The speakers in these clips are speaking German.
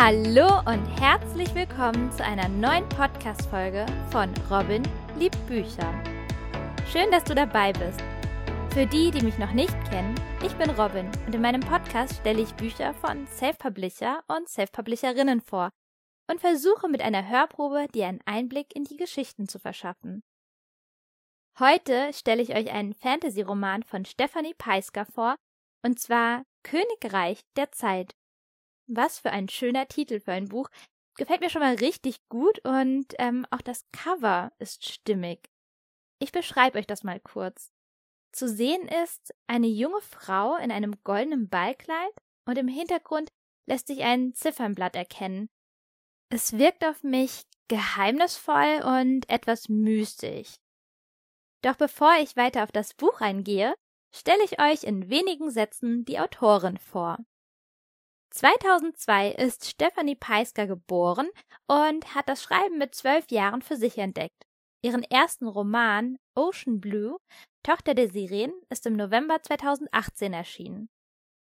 Hallo und herzlich willkommen zu einer neuen Podcast-Folge von Robin liebt Bücher. Schön, dass du dabei bist. Für die, die mich noch nicht kennen, ich bin Robin und in meinem Podcast stelle ich Bücher von Self-Publisher und Self-Publisherinnen vor und versuche mit einer Hörprobe dir einen Einblick in die Geschichten zu verschaffen. Heute stelle ich euch einen Fantasy-Roman von Stephanie Peisker vor, und zwar Königreich der Zeit was für ein schöner Titel für ein Buch. Gefällt mir schon mal richtig gut und ähm, auch das Cover ist stimmig. Ich beschreibe euch das mal kurz. Zu sehen ist eine junge Frau in einem goldenen Ballkleid und im Hintergrund lässt sich ein Ziffernblatt erkennen. Es wirkt auf mich geheimnisvoll und etwas mystisch. Doch bevor ich weiter auf das Buch eingehe, stelle ich euch in wenigen Sätzen die Autorin vor. 2002 ist Stephanie Peisker geboren und hat das Schreiben mit zwölf Jahren für sich entdeckt. Ihren ersten Roman Ocean Blue, Tochter der Sirenen, ist im November 2018 erschienen.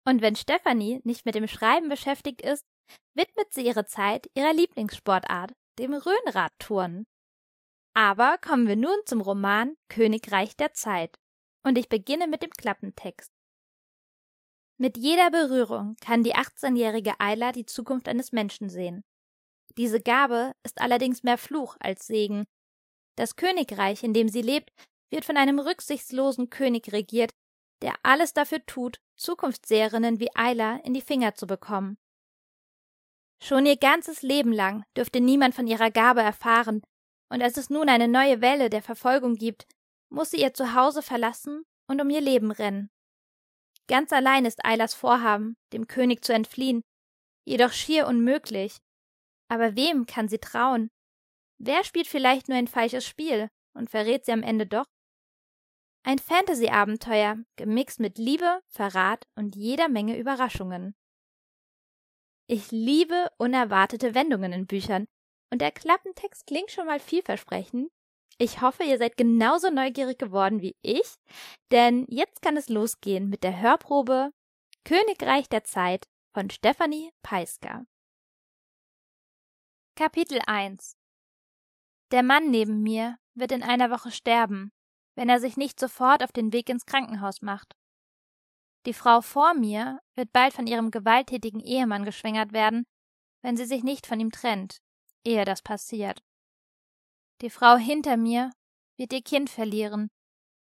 Und wenn Stephanie nicht mit dem Schreiben beschäftigt ist, widmet sie ihre Zeit ihrer Lieblingssportart, dem Rhönradtouren. Aber kommen wir nun zum Roman Königreich der Zeit. Und ich beginne mit dem Klappentext. Mit jeder Berührung kann die 18-jährige Ayla die Zukunft eines Menschen sehen. Diese Gabe ist allerdings mehr Fluch als Segen. Das Königreich, in dem sie lebt, wird von einem rücksichtslosen König regiert, der alles dafür tut, Zukunftsseherinnen wie Ayla in die Finger zu bekommen. Schon ihr ganzes Leben lang dürfte niemand von ihrer Gabe erfahren, und als es nun eine neue Welle der Verfolgung gibt, muss sie ihr Zuhause verlassen und um ihr Leben rennen. Ganz allein ist Eilers Vorhaben, dem König zu entfliehen, jedoch schier unmöglich. Aber wem kann sie trauen? Wer spielt vielleicht nur ein falsches Spiel und verrät sie am Ende doch? Ein Fantasy-Abenteuer, gemixt mit Liebe, Verrat und jeder Menge Überraschungen. Ich liebe unerwartete Wendungen in Büchern, und der Klappentext klingt schon mal vielversprechend, ich hoffe, ihr seid genauso neugierig geworden wie ich, denn jetzt kann es losgehen mit der Hörprobe Königreich der Zeit von Stephanie Peisker. Kapitel 1 Der Mann neben mir wird in einer Woche sterben, wenn er sich nicht sofort auf den Weg ins Krankenhaus macht. Die Frau vor mir wird bald von ihrem gewalttätigen Ehemann geschwängert werden, wenn sie sich nicht von ihm trennt, ehe das passiert. Die Frau hinter mir wird ihr Kind verlieren,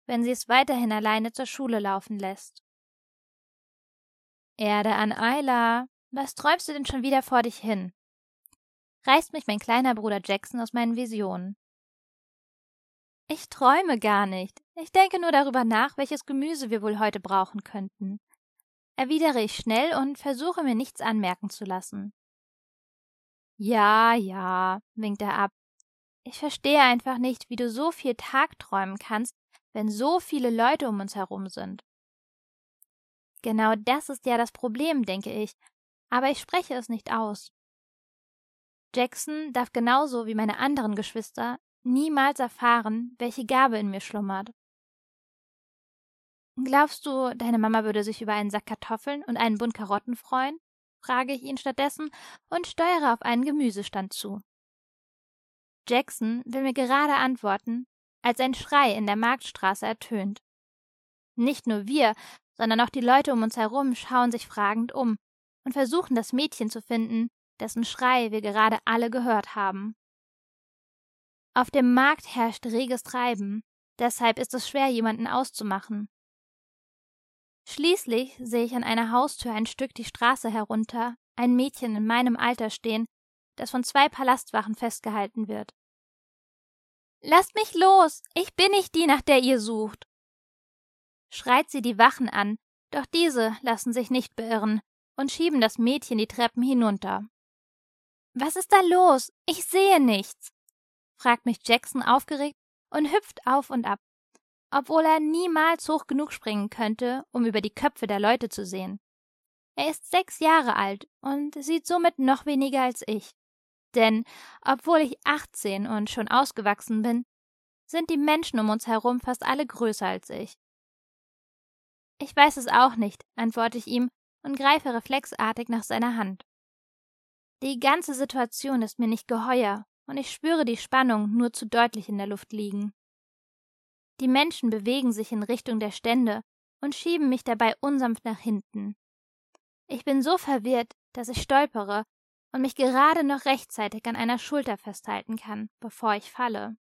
wenn sie es weiterhin alleine zur Schule laufen lässt. Erde an Ayla, was träumst du denn schon wieder vor dich hin? Reißt mich mein kleiner Bruder Jackson aus meinen Visionen. Ich träume gar nicht. Ich denke nur darüber nach, welches Gemüse wir wohl heute brauchen könnten. Erwidere ich schnell und versuche mir nichts anmerken zu lassen. Ja, ja, winkt er ab ich verstehe einfach nicht, wie du so viel Tag träumen kannst, wenn so viele Leute um uns herum sind. Genau das ist ja das Problem, denke ich, aber ich spreche es nicht aus. Jackson darf genauso wie meine anderen Geschwister niemals erfahren, welche Gabe in mir schlummert. Glaubst du, deine Mama würde sich über einen Sack Kartoffeln und einen Bund Karotten freuen? frage ich ihn stattdessen und steuere auf einen Gemüsestand zu. Jackson will mir gerade antworten, als ein Schrei in der Marktstraße ertönt. Nicht nur wir, sondern auch die Leute um uns herum schauen sich fragend um und versuchen das Mädchen zu finden, dessen Schrei wir gerade alle gehört haben. Auf dem Markt herrscht reges Treiben, deshalb ist es schwer, jemanden auszumachen. Schließlich sehe ich an einer Haustür ein Stück die Straße herunter ein Mädchen in meinem Alter stehen, das von zwei Palastwachen festgehalten wird. Lasst mich los, ich bin nicht die, nach der ihr sucht. Schreit sie die Wachen an, doch diese lassen sich nicht beirren und schieben das Mädchen die Treppen hinunter. Was ist da los? Ich sehe nichts, fragt mich Jackson aufgeregt und hüpft auf und ab, obwohl er niemals hoch genug springen könnte, um über die Köpfe der Leute zu sehen. Er ist sechs Jahre alt und sieht somit noch weniger als ich. Denn obwohl ich 18 und schon ausgewachsen bin, sind die Menschen um uns herum fast alle größer als ich. Ich weiß es auch nicht, antworte ich ihm und greife reflexartig nach seiner Hand. Die ganze Situation ist mir nicht geheuer, und ich spüre die Spannung nur zu deutlich in der Luft liegen. Die Menschen bewegen sich in Richtung der Stände und schieben mich dabei unsanft nach hinten. Ich bin so verwirrt, dass ich stolpere und mich gerade noch rechtzeitig an einer Schulter festhalten kann, bevor ich falle.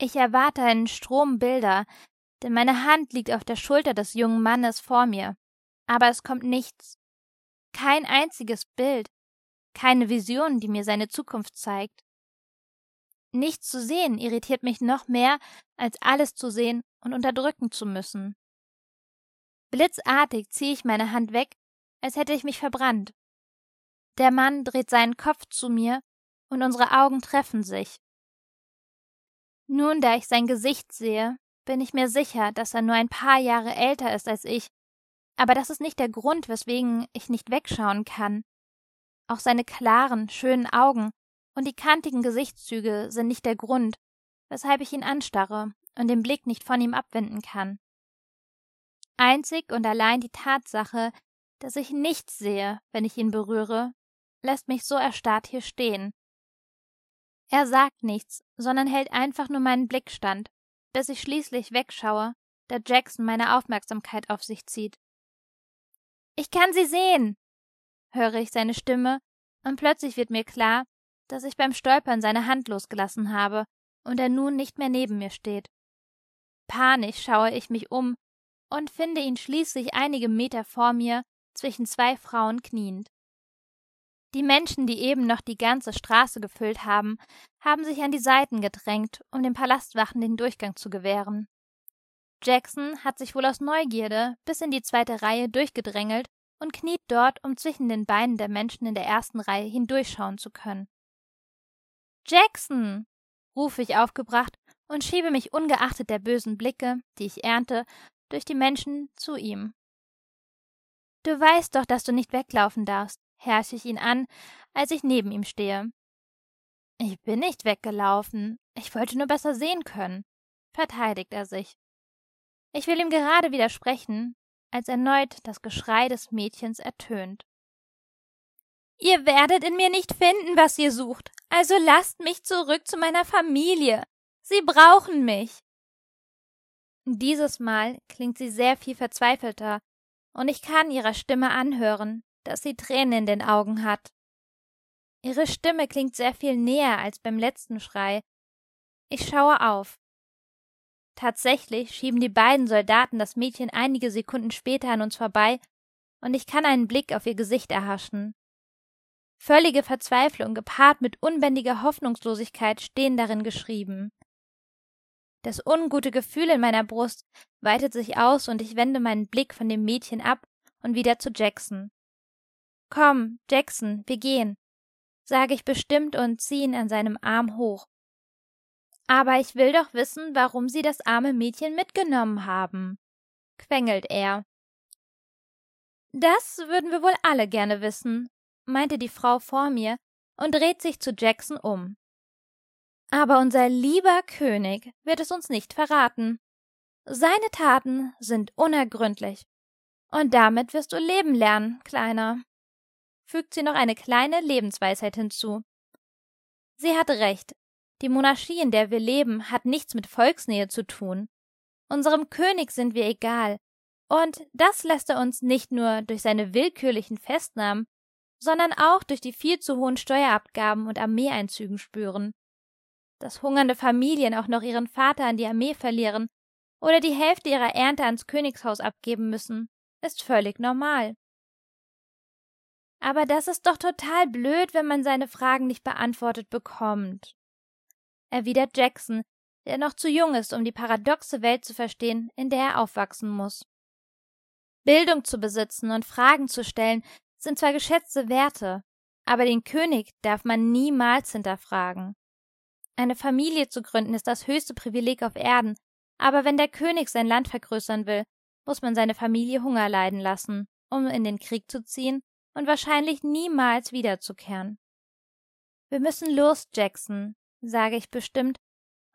Ich erwarte einen Strom Bilder, denn meine Hand liegt auf der Schulter des jungen Mannes vor mir, aber es kommt nichts. Kein einziges Bild, keine Vision, die mir seine Zukunft zeigt. Nichts zu sehen irritiert mich noch mehr, als alles zu sehen und unterdrücken zu müssen. Blitzartig ziehe ich meine Hand weg, als hätte ich mich verbrannt. Der Mann dreht seinen Kopf zu mir und unsere Augen treffen sich. Nun, da ich sein Gesicht sehe, bin ich mir sicher, dass er nur ein paar Jahre älter ist als ich, aber das ist nicht der Grund, weswegen ich nicht wegschauen kann. Auch seine klaren, schönen Augen und die kantigen Gesichtszüge sind nicht der Grund, weshalb ich ihn anstarre und den Blick nicht von ihm abwenden kann. Einzig und allein die Tatsache, dass ich nichts sehe, wenn ich ihn berühre, lässt mich so erstarrt hier stehen. Er sagt nichts, sondern hält einfach nur meinen Blick stand, bis ich schließlich wegschaue, da Jackson meine Aufmerksamkeit auf sich zieht. Ich kann sie sehen, höre ich seine Stimme, und plötzlich wird mir klar, dass ich beim Stolpern seine Hand losgelassen habe und er nun nicht mehr neben mir steht. Panisch schaue ich mich um und finde ihn schließlich einige Meter vor mir zwischen zwei Frauen kniend. Die Menschen, die eben noch die ganze Straße gefüllt haben, haben sich an die Seiten gedrängt, um den Palastwachen den Durchgang zu gewähren. Jackson hat sich wohl aus Neugierde bis in die zweite Reihe durchgedrängelt und kniet dort, um zwischen den Beinen der Menschen in der ersten Reihe hindurchschauen zu können. Jackson! rufe ich aufgebracht und schiebe mich ungeachtet der bösen Blicke, die ich ernte, durch die Menschen zu ihm. Du weißt doch, dass du nicht weglaufen darfst, herrsche ich ihn an, als ich neben ihm stehe. Ich bin nicht weggelaufen, ich wollte nur besser sehen können, verteidigt er sich. Ich will ihm gerade widersprechen, als erneut das Geschrei des Mädchens ertönt. Ihr werdet in mir nicht finden, was ihr sucht, also lasst mich zurück zu meiner Familie. Sie brauchen mich. Dieses Mal klingt sie sehr viel verzweifelter, und ich kann ihrer Stimme anhören, dass sie Tränen in den Augen hat. Ihre Stimme klingt sehr viel näher als beim letzten Schrei. Ich schaue auf. Tatsächlich schieben die beiden Soldaten das Mädchen einige Sekunden später an uns vorbei, und ich kann einen Blick auf ihr Gesicht erhaschen. Völlige Verzweiflung gepaart mit unbändiger Hoffnungslosigkeit stehen darin geschrieben. Das ungute Gefühl in meiner Brust weitet sich aus und ich wende meinen Blick von dem Mädchen ab und wieder zu Jackson. Komm, Jackson, wir gehen, sage ich bestimmt und ziehe ihn an seinem Arm hoch. Aber ich will doch wissen, warum Sie das arme Mädchen mitgenommen haben, quengelt er. Das würden wir wohl alle gerne wissen, meinte die Frau vor mir und dreht sich zu Jackson um. Aber unser lieber König wird es uns nicht verraten. Seine Taten sind unergründlich. Und damit wirst du leben lernen, Kleiner. Fügt sie noch eine kleine Lebensweisheit hinzu. Sie hat recht, die Monarchie, in der wir leben, hat nichts mit Volksnähe zu tun. Unserem König sind wir egal, und das lässt er uns nicht nur durch seine willkürlichen Festnahmen, sondern auch durch die viel zu hohen Steuerabgaben und Armeeeinzügen spüren. Dass hungernde Familien auch noch ihren Vater an die Armee verlieren oder die Hälfte ihrer Ernte ans Königshaus abgeben müssen, ist völlig normal. Aber das ist doch total blöd, wenn man seine Fragen nicht beantwortet bekommt erwidert Jackson, der noch zu jung ist, um die paradoxe Welt zu verstehen, in der er aufwachsen muss. Bildung zu besitzen und Fragen zu stellen sind zwar geschätzte Werte, aber den König darf man niemals hinterfragen. Eine Familie zu gründen ist das höchste Privileg auf Erden, aber wenn der König sein Land vergrößern will, muss man seine Familie Hunger leiden lassen, um in den Krieg zu ziehen und wahrscheinlich niemals wiederzukehren. Wir müssen los, Jackson, sage ich bestimmt,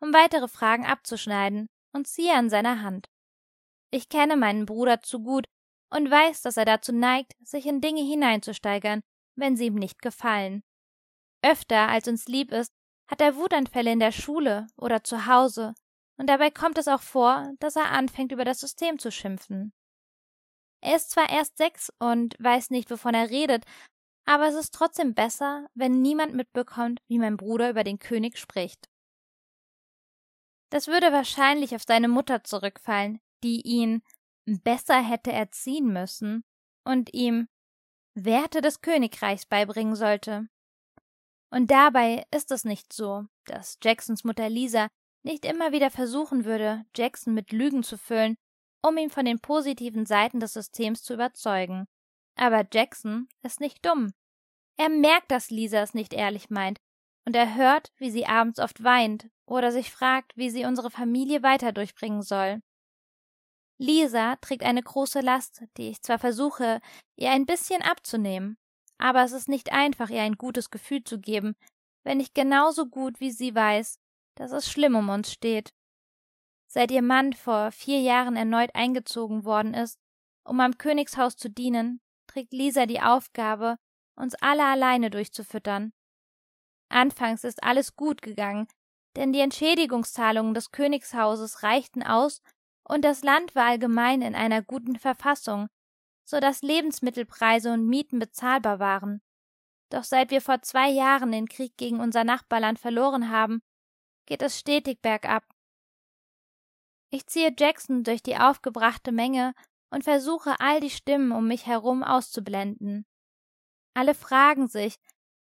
um weitere Fragen abzuschneiden, und ziehe an seiner Hand. Ich kenne meinen Bruder zu gut und weiß, dass er dazu neigt, sich in Dinge hineinzusteigern, wenn sie ihm nicht gefallen. Öfter als uns lieb ist, hat er Wutanfälle in der Schule oder zu Hause, und dabei kommt es auch vor, dass er anfängt, über das System zu schimpfen. Er ist zwar erst sechs und weiß nicht, wovon er redet, aber es ist trotzdem besser, wenn niemand mitbekommt, wie mein Bruder über den König spricht. Das würde wahrscheinlich auf seine Mutter zurückfallen, die ihn besser hätte erziehen müssen und ihm Werte des Königreichs beibringen sollte. Und dabei ist es nicht so, dass Jacksons Mutter Lisa nicht immer wieder versuchen würde, Jackson mit Lügen zu füllen, um ihn von den positiven Seiten des Systems zu überzeugen. Aber Jackson ist nicht dumm. Er merkt, dass Lisa es nicht ehrlich meint, und er hört, wie sie abends oft weint oder sich fragt, wie sie unsere Familie weiter durchbringen soll. Lisa trägt eine große Last, die ich zwar versuche, ihr ein bisschen abzunehmen, aber es ist nicht einfach, ihr ein gutes Gefühl zu geben, wenn ich genauso gut wie sie weiß, dass es schlimm um uns steht. Seit ihr Mann vor vier Jahren erneut eingezogen worden ist, um am Königshaus zu dienen, trägt Lisa die Aufgabe, uns alle alleine durchzufüttern. Anfangs ist alles gut gegangen, denn die Entschädigungszahlungen des Königshauses reichten aus und das Land war allgemein in einer guten Verfassung, so dass Lebensmittelpreise und Mieten bezahlbar waren. Doch seit wir vor zwei Jahren den Krieg gegen unser Nachbarland verloren haben, geht es stetig bergab. Ich ziehe Jackson durch die aufgebrachte Menge und versuche all die Stimmen um mich herum auszublenden. Alle fragen sich,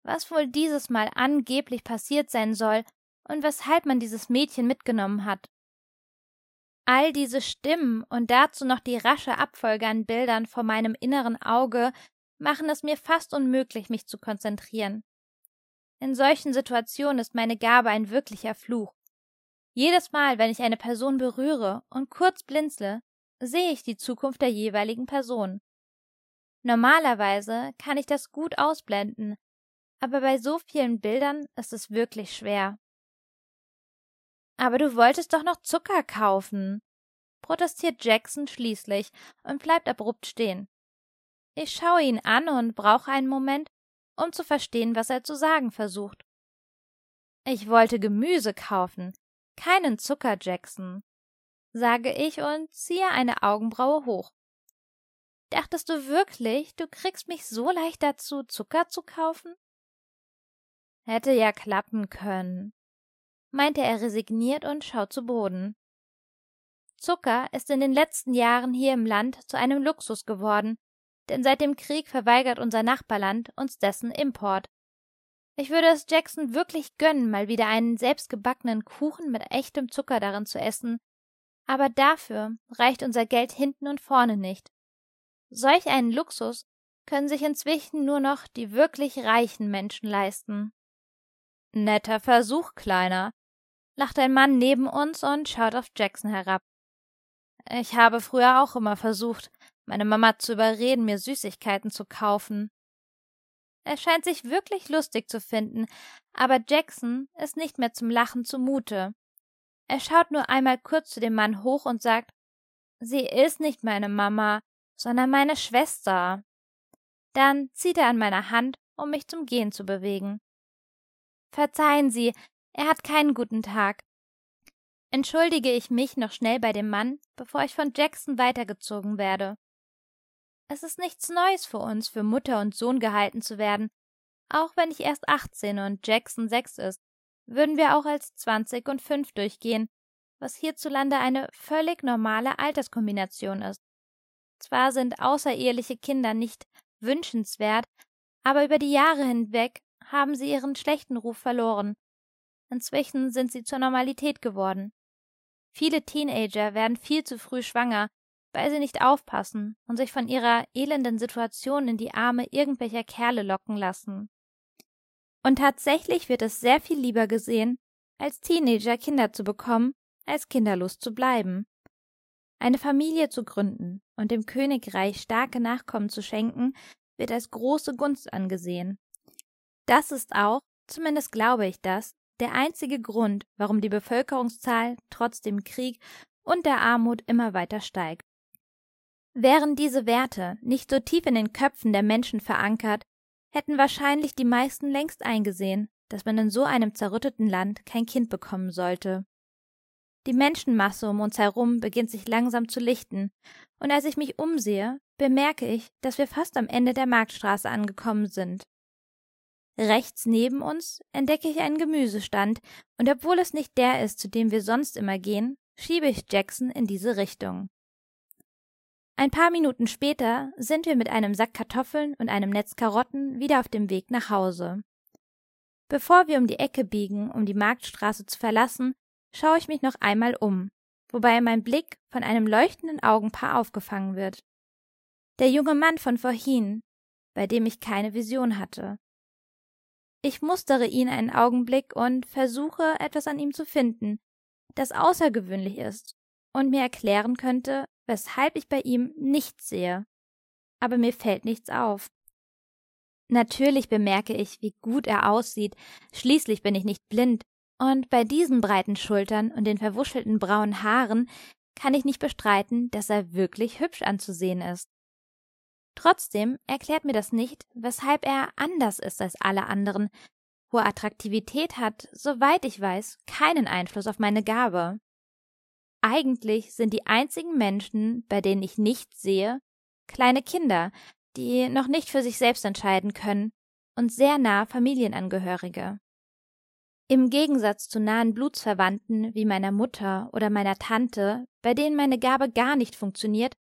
was wohl dieses Mal angeblich passiert sein soll und weshalb man dieses Mädchen mitgenommen hat. All diese Stimmen und dazu noch die rasche Abfolge an Bildern vor meinem inneren Auge machen es mir fast unmöglich, mich zu konzentrieren. In solchen Situationen ist meine Gabe ein wirklicher Fluch. Jedes Mal, wenn ich eine Person berühre und kurz blinzle, sehe ich die Zukunft der jeweiligen Person. Normalerweise kann ich das gut ausblenden, aber bei so vielen Bildern ist es wirklich schwer. Aber du wolltest doch noch Zucker kaufen, protestiert Jackson schließlich und bleibt abrupt stehen. Ich schaue ihn an und brauche einen Moment, um zu verstehen, was er zu sagen versucht. Ich wollte Gemüse kaufen, keinen Zucker, Jackson, sage ich und ziehe eine Augenbraue hoch. Dachtest du wirklich, du kriegst mich so leicht dazu, Zucker zu kaufen? Hätte ja klappen können, meinte er resigniert und schaut zu Boden. Zucker ist in den letzten Jahren hier im Land zu einem Luxus geworden, denn seit dem Krieg verweigert unser Nachbarland uns dessen Import. Ich würde es Jackson wirklich gönnen, mal wieder einen selbstgebackenen Kuchen mit echtem Zucker darin zu essen, aber dafür reicht unser Geld hinten und vorne nicht. Solch einen Luxus können sich inzwischen nur noch die wirklich reichen Menschen leisten. Netter Versuch, Kleiner, lacht ein Mann neben uns und schaut auf Jackson herab. Ich habe früher auch immer versucht, meine Mama zu überreden, mir Süßigkeiten zu kaufen. Er scheint sich wirklich lustig zu finden, aber Jackson ist nicht mehr zum Lachen zumute. Er schaut nur einmal kurz zu dem Mann hoch und sagt Sie ist nicht meine Mama, sondern meine Schwester. Dann zieht er an meiner Hand, um mich zum Gehen zu bewegen. Verzeihen Sie, er hat keinen guten Tag. Entschuldige ich mich noch schnell bei dem Mann, bevor ich von Jackson weitergezogen werde. Es ist nichts Neues für uns, für Mutter und Sohn gehalten zu werden. Auch wenn ich erst 18 und Jackson 6 ist, würden wir auch als 20 und 5 durchgehen, was hierzulande eine völlig normale Alterskombination ist. Zwar sind außereheliche Kinder nicht wünschenswert, aber über die Jahre hinweg haben sie ihren schlechten Ruf verloren. Inzwischen sind sie zur Normalität geworden. Viele Teenager werden viel zu früh schwanger, weil sie nicht aufpassen und sich von ihrer elenden Situation in die Arme irgendwelcher Kerle locken lassen. Und tatsächlich wird es sehr viel lieber gesehen, als Teenager Kinder zu bekommen, als kinderlos zu bleiben. Eine Familie zu gründen und dem Königreich starke Nachkommen zu schenken, wird als große Gunst angesehen. Das ist auch, zumindest glaube ich das, der einzige Grund, warum die Bevölkerungszahl trotz dem Krieg und der Armut immer weiter steigt. Wären diese Werte nicht so tief in den Köpfen der Menschen verankert, hätten wahrscheinlich die meisten längst eingesehen, dass man in so einem zerrütteten Land kein Kind bekommen sollte. Die Menschenmasse um uns herum beginnt sich langsam zu lichten, und als ich mich umsehe, bemerke ich, dass wir fast am Ende der Marktstraße angekommen sind. Rechts neben uns entdecke ich einen Gemüsestand, und obwohl es nicht der ist, zu dem wir sonst immer gehen, schiebe ich Jackson in diese Richtung. Ein paar Minuten später sind wir mit einem Sack Kartoffeln und einem Netz Karotten wieder auf dem Weg nach Hause. Bevor wir um die Ecke biegen, um die Marktstraße zu verlassen, schaue ich mich noch einmal um, wobei mein Blick von einem leuchtenden Augenpaar aufgefangen wird. Der junge Mann von vorhin, bei dem ich keine Vision hatte. Ich mustere ihn einen Augenblick und versuche, etwas an ihm zu finden, das außergewöhnlich ist und mir erklären könnte, weshalb ich bei ihm nichts sehe. Aber mir fällt nichts auf. Natürlich bemerke ich, wie gut er aussieht, schließlich bin ich nicht blind, und bei diesen breiten Schultern und den verwuschelten braunen Haaren kann ich nicht bestreiten, dass er wirklich hübsch anzusehen ist. Trotzdem erklärt mir das nicht, weshalb er anders ist als alle anderen. Hohe Attraktivität hat, soweit ich weiß, keinen Einfluss auf meine Gabe. Eigentlich sind die einzigen Menschen, bei denen ich nichts sehe, kleine Kinder, die noch nicht für sich selbst entscheiden können, und sehr nah Familienangehörige. Im Gegensatz zu nahen Blutsverwandten wie meiner Mutter oder meiner Tante, bei denen meine Gabe gar nicht funktioniert,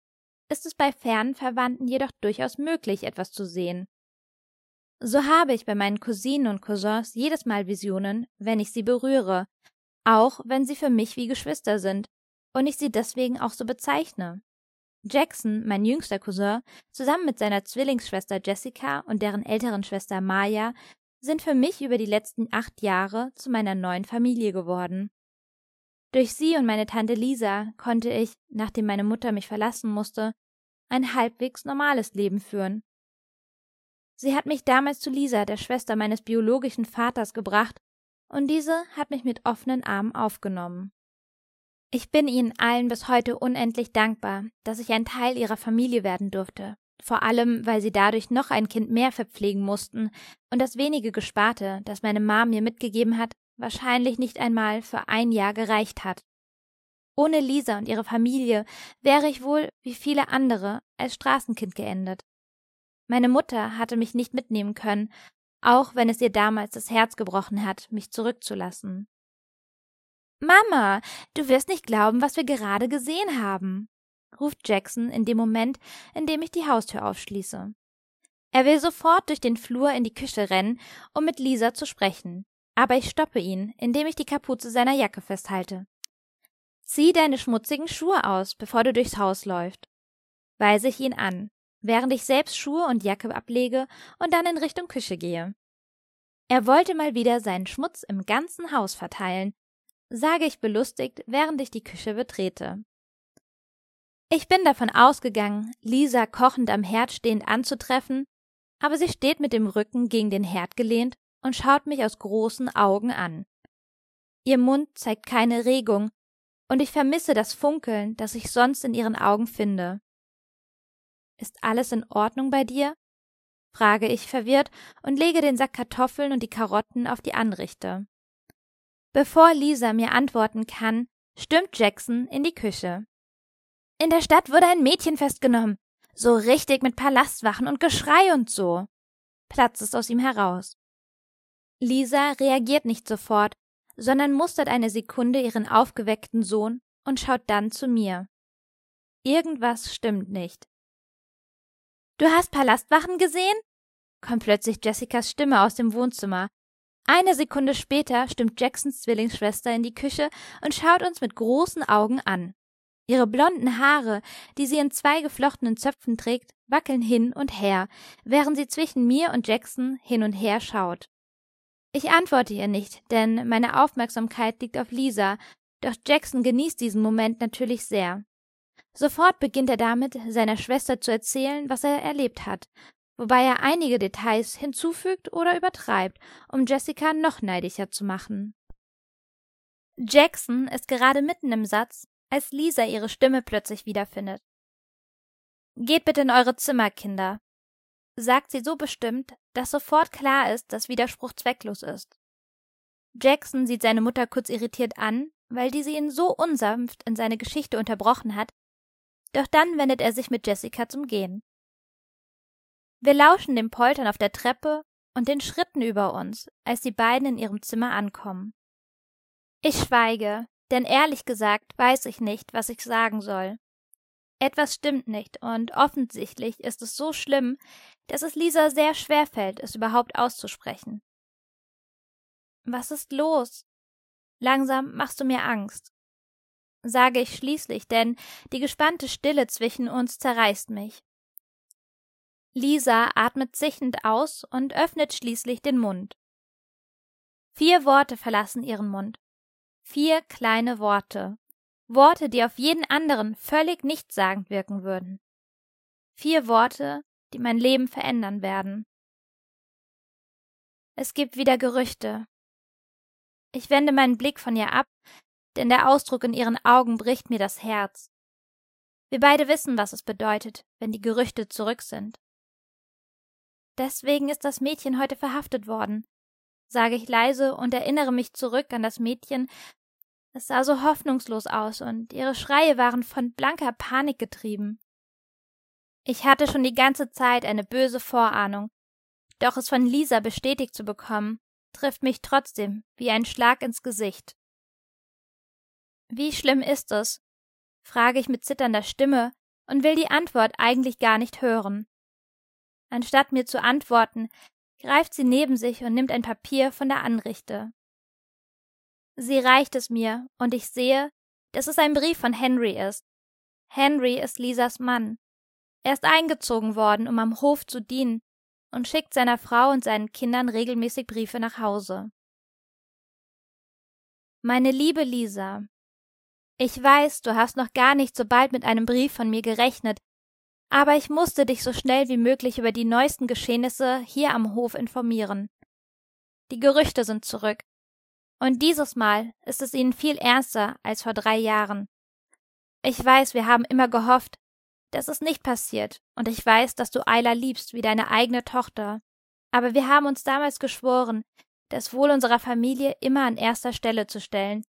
ist es bei fernen Verwandten jedoch durchaus möglich, etwas zu sehen. So habe ich bei meinen Cousinen und Cousins jedes Mal Visionen, wenn ich sie berühre, auch wenn sie für mich wie Geschwister sind und ich sie deswegen auch so bezeichne. Jackson, mein jüngster Cousin, zusammen mit seiner Zwillingsschwester Jessica und deren älteren Schwester Maya, sind für mich über die letzten acht Jahre zu meiner neuen Familie geworden. Durch sie und meine Tante Lisa konnte ich, nachdem meine Mutter mich verlassen musste, ein halbwegs normales Leben führen. Sie hat mich damals zu Lisa, der Schwester meines biologischen Vaters, gebracht, und diese hat mich mit offenen Armen aufgenommen. Ich bin ihnen allen bis heute unendlich dankbar, dass ich ein Teil ihrer Familie werden durfte, vor allem weil sie dadurch noch ein Kind mehr verpflegen mussten und das wenige Gesparte, das meine Mom mir mitgegeben hat, wahrscheinlich nicht einmal für ein Jahr gereicht hat. Ohne Lisa und ihre Familie wäre ich wohl, wie viele andere, als Straßenkind geendet. Meine Mutter hatte mich nicht mitnehmen können, auch wenn es ihr damals das Herz gebrochen hat, mich zurückzulassen. Mama, du wirst nicht glauben, was wir gerade gesehen haben, ruft Jackson in dem Moment, in dem ich die Haustür aufschließe. Er will sofort durch den Flur in die Küche rennen, um mit Lisa zu sprechen, aber ich stoppe ihn, indem ich die Kapuze seiner Jacke festhalte. Zieh deine schmutzigen Schuhe aus, bevor du durchs Haus läufst, weise ich ihn an, während ich selbst Schuhe und Jacke ablege und dann in Richtung Küche gehe. Er wollte mal wieder seinen Schmutz im ganzen Haus verteilen, sage ich belustigt, während ich die Küche betrete. Ich bin davon ausgegangen, Lisa kochend am Herd stehend anzutreffen, aber sie steht mit dem Rücken gegen den Herd gelehnt und schaut mich aus großen Augen an. Ihr Mund zeigt keine Regung, und ich vermisse das Funkeln, das ich sonst in ihren Augen finde. Ist alles in Ordnung bei dir? frage ich verwirrt und lege den Sack Kartoffeln und die Karotten auf die Anrichte. Bevor Lisa mir antworten kann, stürmt Jackson in die Küche. In der Stadt wurde ein Mädchen festgenommen. So richtig mit Palastwachen und Geschrei und so. Platzt es aus ihm heraus. Lisa reagiert nicht sofort, sondern mustert eine Sekunde ihren aufgeweckten Sohn und schaut dann zu mir. Irgendwas stimmt nicht. Du hast Palastwachen gesehen? kommt plötzlich Jessicas Stimme aus dem Wohnzimmer, eine Sekunde später stimmt Jacksons Zwillingsschwester in die Küche und schaut uns mit großen Augen an. Ihre blonden Haare, die sie in zwei geflochtenen Zöpfen trägt, wackeln hin und her, während sie zwischen mir und Jackson hin und her schaut. Ich antworte ihr nicht, denn meine Aufmerksamkeit liegt auf Lisa, doch Jackson genießt diesen Moment natürlich sehr. Sofort beginnt er damit, seiner Schwester zu erzählen, was er erlebt hat, wobei er einige Details hinzufügt oder übertreibt, um Jessica noch neidischer zu machen. Jackson ist gerade mitten im Satz, als Lisa ihre Stimme plötzlich wiederfindet. Geht bitte in eure Zimmer, Kinder. sagt sie so bestimmt, dass sofort klar ist, dass Widerspruch zwecklos ist. Jackson sieht seine Mutter kurz irritiert an, weil diese ihn so unsanft in seine Geschichte unterbrochen hat, doch dann wendet er sich mit Jessica zum Gehen. Wir lauschen dem Poltern auf der Treppe und den Schritten über uns, als die beiden in ihrem Zimmer ankommen. Ich schweige, denn ehrlich gesagt weiß ich nicht, was ich sagen soll. Etwas stimmt nicht, und offensichtlich ist es so schlimm, dass es Lisa sehr schwer fällt, es überhaupt auszusprechen. Was ist los? Langsam machst du mir Angst. Sage ich schließlich, denn die gespannte Stille zwischen uns zerreißt mich. Lisa atmet zichend aus und öffnet schließlich den Mund. Vier Worte verlassen ihren Mund. Vier kleine Worte. Worte, die auf jeden anderen völlig nichtssagend wirken würden. Vier Worte, die mein Leben verändern werden. Es gibt wieder Gerüchte. Ich wende meinen Blick von ihr ab, denn der Ausdruck in ihren Augen bricht mir das Herz. Wir beide wissen, was es bedeutet, wenn die Gerüchte zurück sind. Deswegen ist das Mädchen heute verhaftet worden, sage ich leise und erinnere mich zurück an das Mädchen, es sah so hoffnungslos aus und ihre Schreie waren von blanker Panik getrieben. Ich hatte schon die ganze Zeit eine böse Vorahnung, doch es von Lisa bestätigt zu bekommen, trifft mich trotzdem wie ein Schlag ins Gesicht. Wie schlimm ist es? frage ich mit zitternder Stimme und will die Antwort eigentlich gar nicht hören. Anstatt mir zu antworten, greift sie neben sich und nimmt ein Papier von der Anrichte. Sie reicht es mir, und ich sehe, dass es ein Brief von Henry ist. Henry ist Lisas Mann. Er ist eingezogen worden, um am Hof zu dienen, und schickt seiner Frau und seinen Kindern regelmäßig Briefe nach Hause. Meine liebe Lisa, ich weiß, du hast noch gar nicht so bald mit einem Brief von mir gerechnet, aber ich musste dich so schnell wie möglich über die neuesten Geschehnisse hier am Hof informieren. Die Gerüchte sind zurück, und dieses Mal ist es ihnen viel ernster als vor drei Jahren. Ich weiß, wir haben immer gehofft, dass es nicht passiert, und ich weiß, dass du Ayla liebst wie deine eigene Tochter. Aber wir haben uns damals geschworen, das Wohl unserer Familie immer an erster Stelle zu stellen.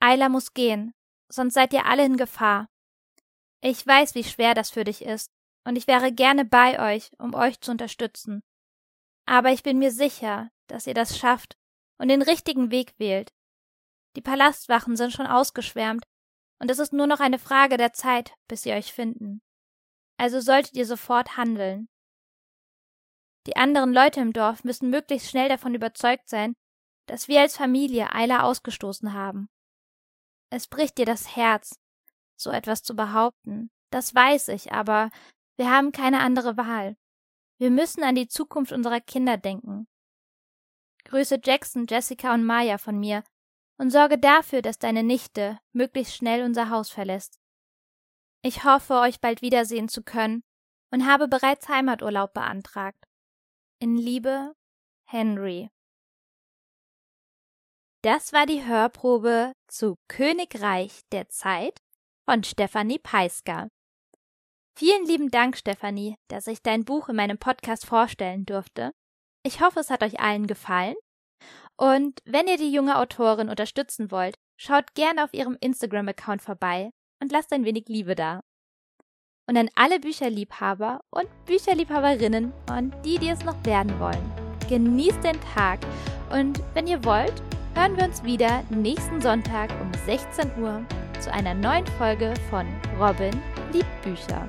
Ayla muss gehen, sonst seid ihr alle in Gefahr. Ich weiß, wie schwer das für dich ist, und ich wäre gerne bei euch, um euch zu unterstützen. Aber ich bin mir sicher, dass ihr das schafft und den richtigen Weg wählt. Die Palastwachen sind schon ausgeschwärmt, und es ist nur noch eine Frage der Zeit, bis sie euch finden. Also solltet ihr sofort handeln. Die anderen Leute im Dorf müssen möglichst schnell davon überzeugt sein, dass wir als Familie Eila ausgestoßen haben. Es bricht dir das Herz, so etwas zu behaupten, das weiß ich, aber wir haben keine andere Wahl. Wir müssen an die Zukunft unserer Kinder denken. Grüße Jackson, Jessica und Maya von mir und sorge dafür, dass deine Nichte möglichst schnell unser Haus verlässt. Ich hoffe, euch bald wiedersehen zu können und habe bereits Heimaturlaub beantragt. In Liebe, Henry. Das war die Hörprobe zu Königreich der Zeit von Stefanie Peisker. Vielen lieben Dank, Stefanie, dass ich dein Buch in meinem Podcast vorstellen durfte. Ich hoffe, es hat euch allen gefallen. Und wenn ihr die junge Autorin unterstützen wollt, schaut gerne auf ihrem Instagram-Account vorbei und lasst ein wenig Liebe da. Und an alle Bücherliebhaber und Bücherliebhaberinnen und die, die es noch werden wollen, genießt den Tag und wenn ihr wollt, hören wir uns wieder nächsten Sonntag um 16 Uhr zu einer neuen Folge von Robin liebt Bücher.